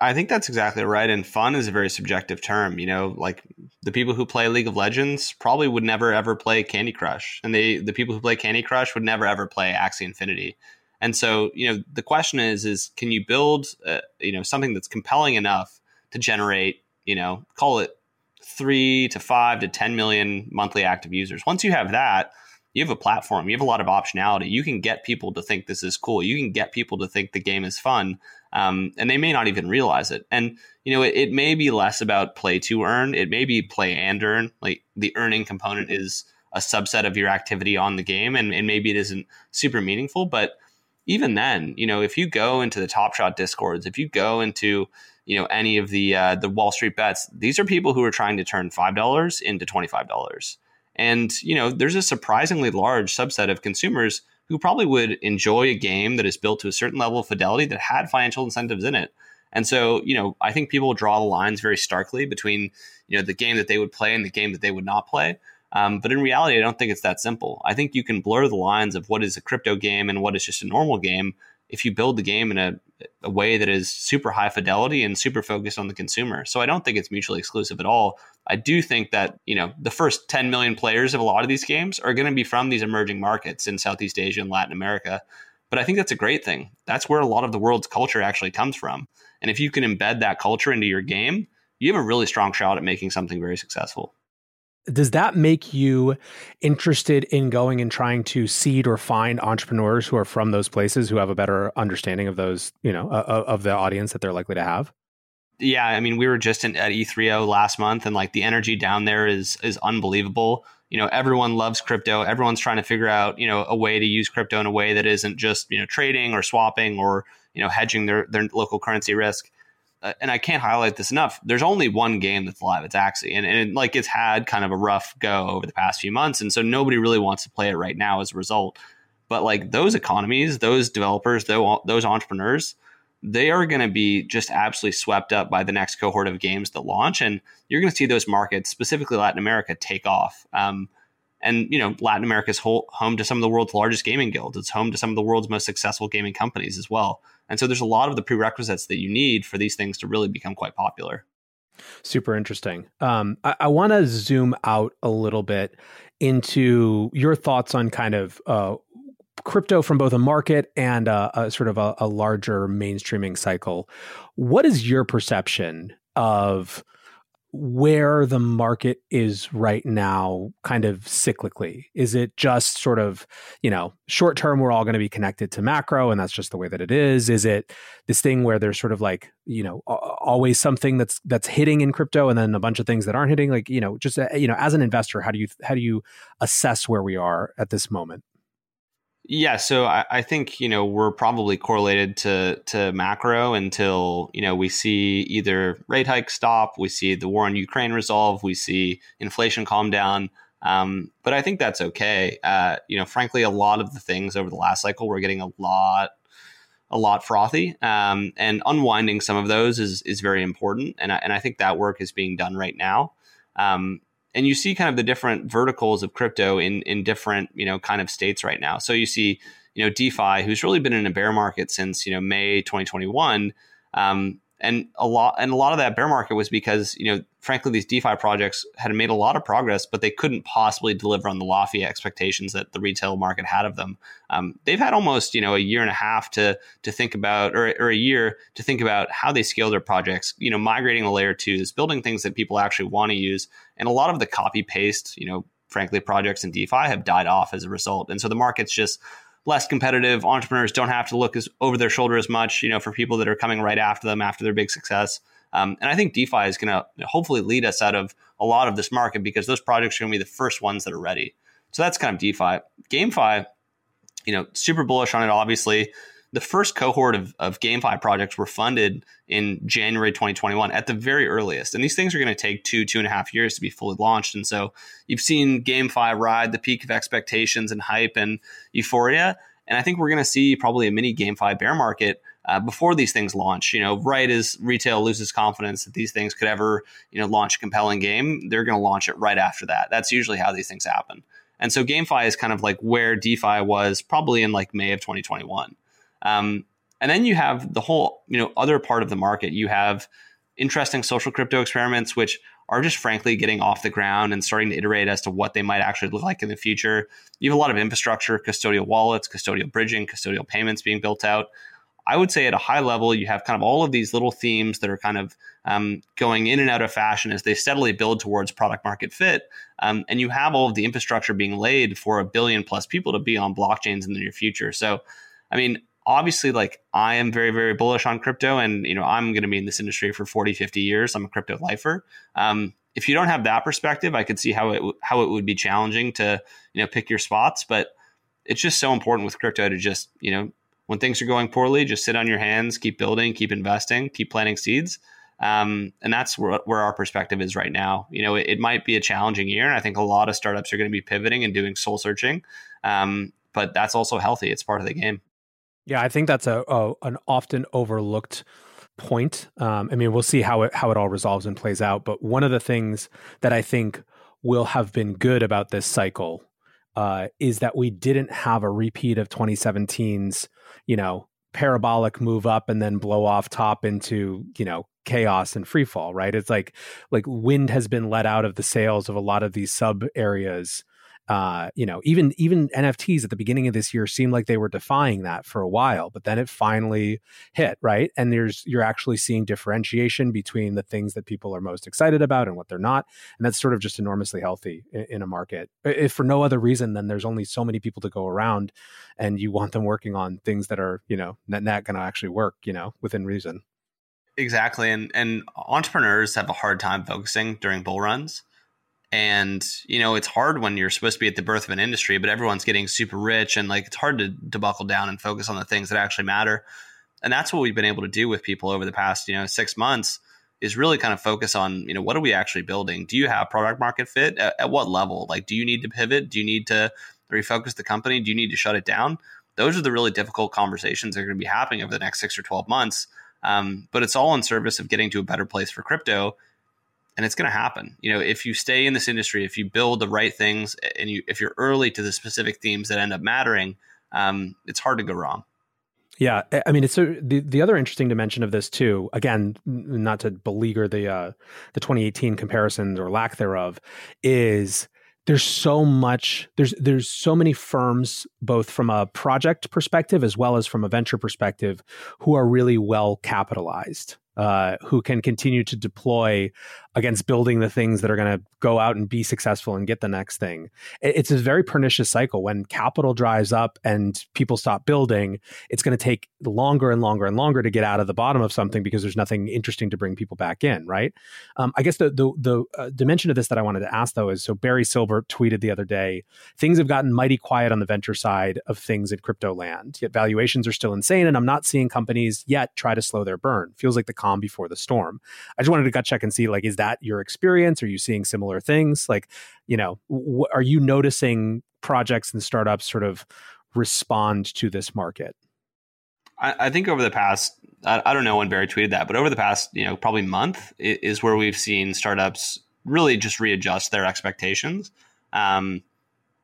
I think that's exactly right. And fun is a very subjective term. You know, like the people who play League of Legends probably would never ever play Candy Crush, and they the people who play Candy Crush would never ever play Axie Infinity. And so, you know, the question is, is can you build, uh, you know, something that's compelling enough to generate, you know, call it three to five to 10 million monthly active users. Once you have that, you have a platform, you have a lot of optionality. You can get people to think this is cool. You can get people to think the game is fun. Um, and they may not even realize it. And, you know, it, it, may be less about play to earn, it may be play and earn. Like the earning component is a subset of your activity on the game, and, and maybe it isn't super meaningful. But even then, you know, if you go into the Top Shot discords, if you go into you know any of the uh, the Wall Street bets. These are people who are trying to turn five dollars into twenty five dollars, and you know there's a surprisingly large subset of consumers who probably would enjoy a game that is built to a certain level of fidelity that had financial incentives in it. And so, you know, I think people draw the lines very starkly between, you know, the game that they would play and the game that they would not play. Um, but in reality, I don't think it's that simple. I think you can blur the lines of what is a crypto game and what is just a normal game if you build the game in a, a way that is super high fidelity and super focused on the consumer. So I don't think it's mutually exclusive at all. I do think that, you know, the first 10 million players of a lot of these games are going to be from these emerging markets in Southeast Asia and Latin America. But I think that's a great thing. That's where a lot of the world's culture actually comes from. And if you can embed that culture into your game, you have a really strong shot at making something very successful does that make you interested in going and trying to seed or find entrepreneurs who are from those places who have a better understanding of those you know uh, of the audience that they're likely to have? Yeah i mean we were just in, at e3o last month and like the energy down there is is unbelievable. You know everyone loves crypto. Everyone's trying to figure out you know a way to use crypto in a way that isn't just you know trading or swapping or you know hedging their their local currency risk uh, and I can't highlight this enough. There's only one game that's live. It's Axie, and, and like it's had kind of a rough go over the past few months, and so nobody really wants to play it right now as a result. But like those economies, those developers, those entrepreneurs, they are going to be just absolutely swept up by the next cohort of games that launch, and you're going to see those markets, specifically Latin America, take off. Um, and you know, Latin America is home to some of the world's largest gaming guilds. It's home to some of the world's most successful gaming companies as well. And so there's a lot of the prerequisites that you need for these things to really become quite popular. Super interesting. Um, I, I want to zoom out a little bit into your thoughts on kind of uh, crypto from both a market and a, a sort of a, a larger mainstreaming cycle. What is your perception of where the market is right now kind of cyclically? Is it just sort of you know short term we're all going to be connected to macro and that's just the way that it is? Is it this thing where there's sort of like you know always something that's that's hitting in crypto and then a bunch of things that aren't hitting? Like you know just uh, you know as an investor how do you how do you assess where we are at this moment yeah, so I, I, think you know we're probably correlated to to macro until you know we see either rate hike stop, we see the war in Ukraine resolve, we see inflation calm down. Um, but I think that's okay. Uh, you know, frankly, a lot of the things over the last cycle we're getting a lot a lot frothy, um, and unwinding some of those is is very important. And I, and I think that work is being done right now. Um, and you see kind of the different verticals of crypto in in different you know kind of states right now. So you see you know DeFi, who's really been in a bear market since you know May 2021. Um, and a lot and a lot of that bear market was because you know frankly these DeFi projects had made a lot of progress, but they couldn't possibly deliver on the lofty expectations that the retail market had of them. Um, they've had almost you know a year and a half to to think about, or, or a year to think about how they scale their projects. You know, migrating the layer twos, building things that people actually want to use, and a lot of the copy paste, you know, frankly, projects in DeFi have died off as a result, and so the market's just less competitive. Entrepreneurs don't have to look as over their shoulder as much, you know, for people that are coming right after them after their big success. Um, and I think DeFi is going to hopefully lead us out of a lot of this market because those projects are going to be the first ones that are ready. So that's kind of DeFi. GameFi, you know, super bullish on it. Obviously, the first cohort of, of GameFi projects were funded in January 2021 at the very earliest. And these things are going to take two, two and a half years to be fully launched. And so you've seen GameFi ride the peak of expectations and hype and euphoria. And I think we're going to see probably a mini GameFi bear market uh, before these things launch. You know, right as retail loses confidence that these things could ever, you know, launch a compelling game, they're going to launch it right after that. That's usually how these things happen. And so GameFi is kind of like where DeFi was probably in like May of 2021. Um, and then you have the whole, you know, other part of the market. You have interesting social crypto experiments, which are just frankly getting off the ground and starting to iterate as to what they might actually look like in the future. You have a lot of infrastructure, custodial wallets, custodial bridging, custodial payments being built out. I would say at a high level, you have kind of all of these little themes that are kind of um, going in and out of fashion as they steadily build towards product market fit. Um, and you have all of the infrastructure being laid for a billion plus people to be on blockchains in the near future. So, I mean, obviously like i am very very bullish on crypto and you know i'm going to be in this industry for 40 50 years. I'm a crypto lifer. Um, if you don't have that perspective i could see how it how it would be challenging to you know pick your spots but it's just so important with crypto to just you know when things are going poorly just sit on your hands keep building keep investing keep planting seeds. Um, and that's where, where our perspective is right now. You know it, it, might be a challenging year and i think a lot of startups are going to be pivoting and doing soul searching um, but that's also healthy. It's part of the game yeah, I think that's a, a an often overlooked point. Um, I mean, we'll see how it how it all resolves and plays out. But one of the things that I think will have been good about this cycle uh, is that we didn't have a repeat of 2017's, you know, parabolic move up and then blow off top into you know chaos and free fall right it's like like wind has been let out of the sails of a lot of these sub areas uh, you know, even even NFTs at the beginning of this year seemed like they were defying that for a while, but then it finally hit, right? And there's you're actually seeing differentiation between the things that people are most excited about and what they're not, and that's sort of just enormously healthy in, in a market. If for no other reason than there's only so many people to go around, and you want them working on things that are you know not, not going to actually work, you know, within reason. Exactly, and and entrepreneurs have a hard time focusing during bull runs and you know it's hard when you're supposed to be at the birth of an industry but everyone's getting super rich and like it's hard to, to buckle down and focus on the things that actually matter. And that's what we've been able to do with people over the past you know six months is really kind of focus on you know what are we actually building? Do you have product market fit? At, at what level? Like do you need to pivot? Do you need to refocus the company? Do you need to shut it down? Those are the really difficult conversations that are going to be happening over the next six or 12 months. Um, but it's all in service of getting to a better place for crypto and it's going to happen. You know, if you stay in this industry, if you build the right things, and you if you're early to the specific themes that end up mattering, um, it's hard to go wrong. Yeah, I mean, it's a, the the other interesting dimension of this too. Again, not to beleaguer the uh, the 2018 comparisons or lack thereof, is there's so much there's there's so many firms both from a project perspective as well as from a venture perspective who are really well capitalized uh, who can continue to deploy against building the things that are going to go out and be successful and get the next thing. It's a very pernicious cycle. When capital dries up and people stop building, it's going to take longer and longer and longer to get out of the bottom of something because there's nothing interesting to bring people back in, right? Um, I guess the the, the uh, dimension of this that I wanted to ask though is so Barry Silbert tweeted the other day, things have gotten mighty quiet on the venture side of things in crypto land. Yet valuations are still insane, and I'm not seeing companies yet try to slow their burn. Feels like the calm before the storm. I just wanted to gut check and see like is that your experience? Are you seeing similar things? Like, you know, w- are you noticing projects and startups sort of respond to this market? I, think over the past, I, I, don't know when Barry tweeted that, but over the past, you know, probably month is where we've seen startups really just readjust their expectations. Um,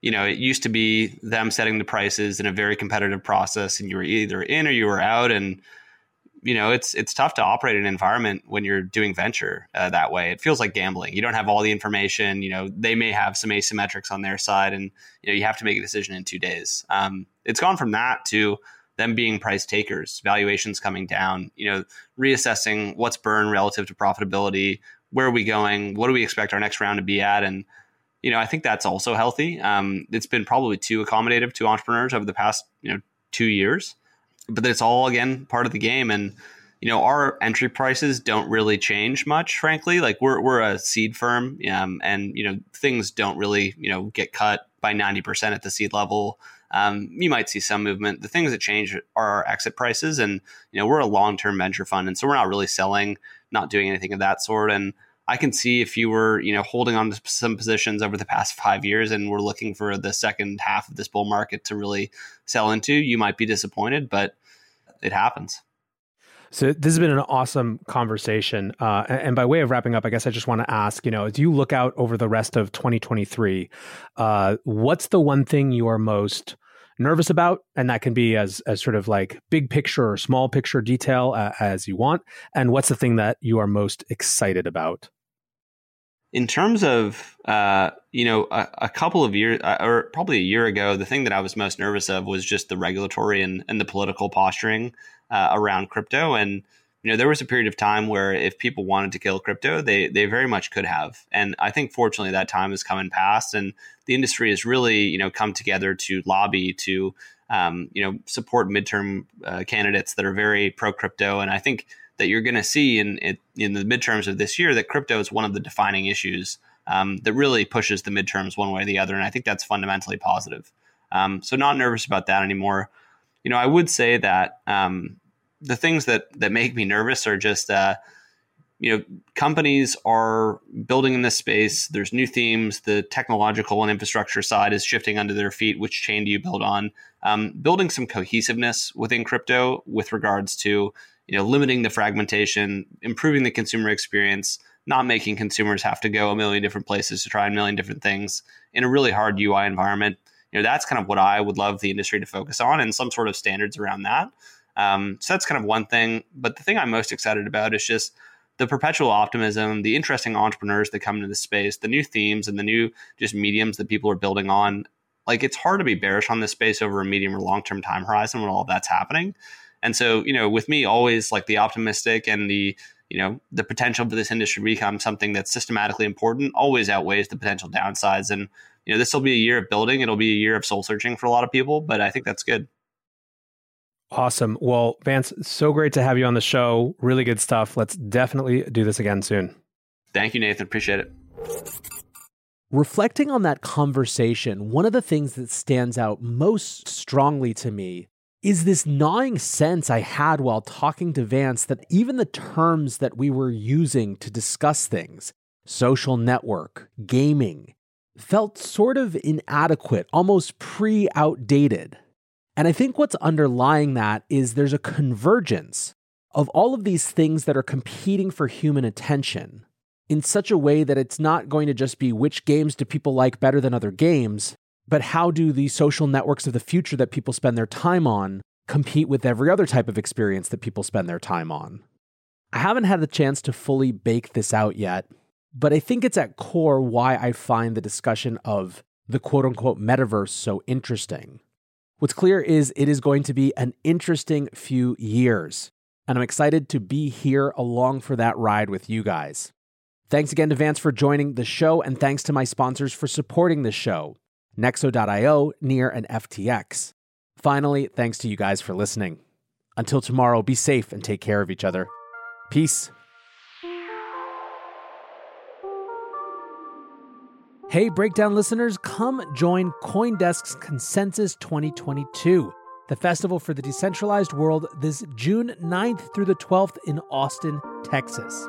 you know, it used to be them setting the prices in a very competitive process, and you were either in or you were out, and you know, it's it's tough to operate an environment when you're doing venture uh, that way. It feels like gambling. You don't have all the information. You know, they may have some asymmetrics on their side, and you know, you have to make a decision in two days. Um, it's gone from that to them being price takers, valuations coming down. You know, reassessing what's burn relative to profitability. Where are we going? What do we expect our next round to be at? And you know, I think that's also healthy. Um, it's been probably too accommodative to entrepreneurs over the past you know two years but it's all again part of the game. And you know our entry prices don't really change much frankly. Like we're, we're a seed firm um, and you know things don't really you know get cut by 90% at the seed level. Um, you might see some movement. The things that change are our exit prices. And you know we're a long-term venture fund and so we're not really selling not doing anything of that sort. And I can see if you were, you know, holding on to some positions over the past five years and we're looking for the second half of this bull market to really sell into, you might be disappointed, but it happens. So this has been an awesome conversation. Uh, and by way of wrapping up, I guess I just want to ask, you know, as you look out over the rest of 2023, uh, what's the one thing you are most nervous about? And that can be as, as sort of like big picture or small picture detail uh, as you want. And what's the thing that you are most excited about? In terms of uh, you know a, a, couple of years uh, or probably a year ago the thing that i was most nervous of was just the regulatory and, and the political posturing uh, around crypto. And you know there was a period of time where if people wanted to kill crypto they they very much could have. And i think fortunately that time has come and passed and the industry has really you know come together to lobby to um, you know support midterm uh, candidates that are very pro crypto and i think that you're going to see in, in the midterms of this year that crypto is one of the defining issues um, that really pushes the midterms one way or the other. And I think that's fundamentally positive. Um, so not nervous about that anymore. You know, I would say that um, the things that that make me nervous are just uh, you know companies are building in this space. There's new themes. The technological and infrastructure side is shifting under their feet. Which chain do you build on? Um, building some cohesiveness within crypto with regards to you know, limiting the fragmentation, improving the consumer experience, not making consumers have to go a million different places to try a million different things in a really hard UI environment. You know, that's kind of what I would love the industry to focus on and some sort of standards around that. Um, so that's kind of one thing. But the thing I'm most excited about is just the perpetual optimism, the interesting entrepreneurs that come into the space, the new themes and the new just mediums that people are building on. Like it's hard to be bearish on this space over a medium or long term time horizon when all that's happening. And so, you know, with me, always like the optimistic and the, you know, the potential for this industry to become something that's systematically important always outweighs the potential downsides. And, you know, this will be a year of building. It'll be a year of soul searching for a lot of people, but I think that's good. Awesome. Well, Vance, so great to have you on the show. Really good stuff. Let's definitely do this again soon. Thank you, Nathan. Appreciate it. Reflecting on that conversation, one of the things that stands out most strongly to me is this gnawing sense I had while talking to Vance that even the terms that we were using to discuss things, social network, gaming, felt sort of inadequate, almost pre outdated. And I think what's underlying that is there's a convergence of all of these things that are competing for human attention in such a way that it's not going to just be which games do people like better than other games, but how do the social networks of the future that people spend their time on compete with every other type of experience that people spend their time on? I haven't had the chance to fully bake this out yet, but I think it's at core why I find the discussion of the quote unquote metaverse so interesting. What's clear is it is going to be an interesting few years, and I'm excited to be here along for that ride with you guys. Thanks again to Vance for joining the show, and thanks to my sponsors for supporting the show. Nexo.io, Near, and FTX. Finally, thanks to you guys for listening. Until tomorrow, be safe and take care of each other. Peace. Hey, Breakdown listeners, come join Coindesk's Consensus 2022, the festival for the decentralized world, this June 9th through the 12th in Austin, Texas.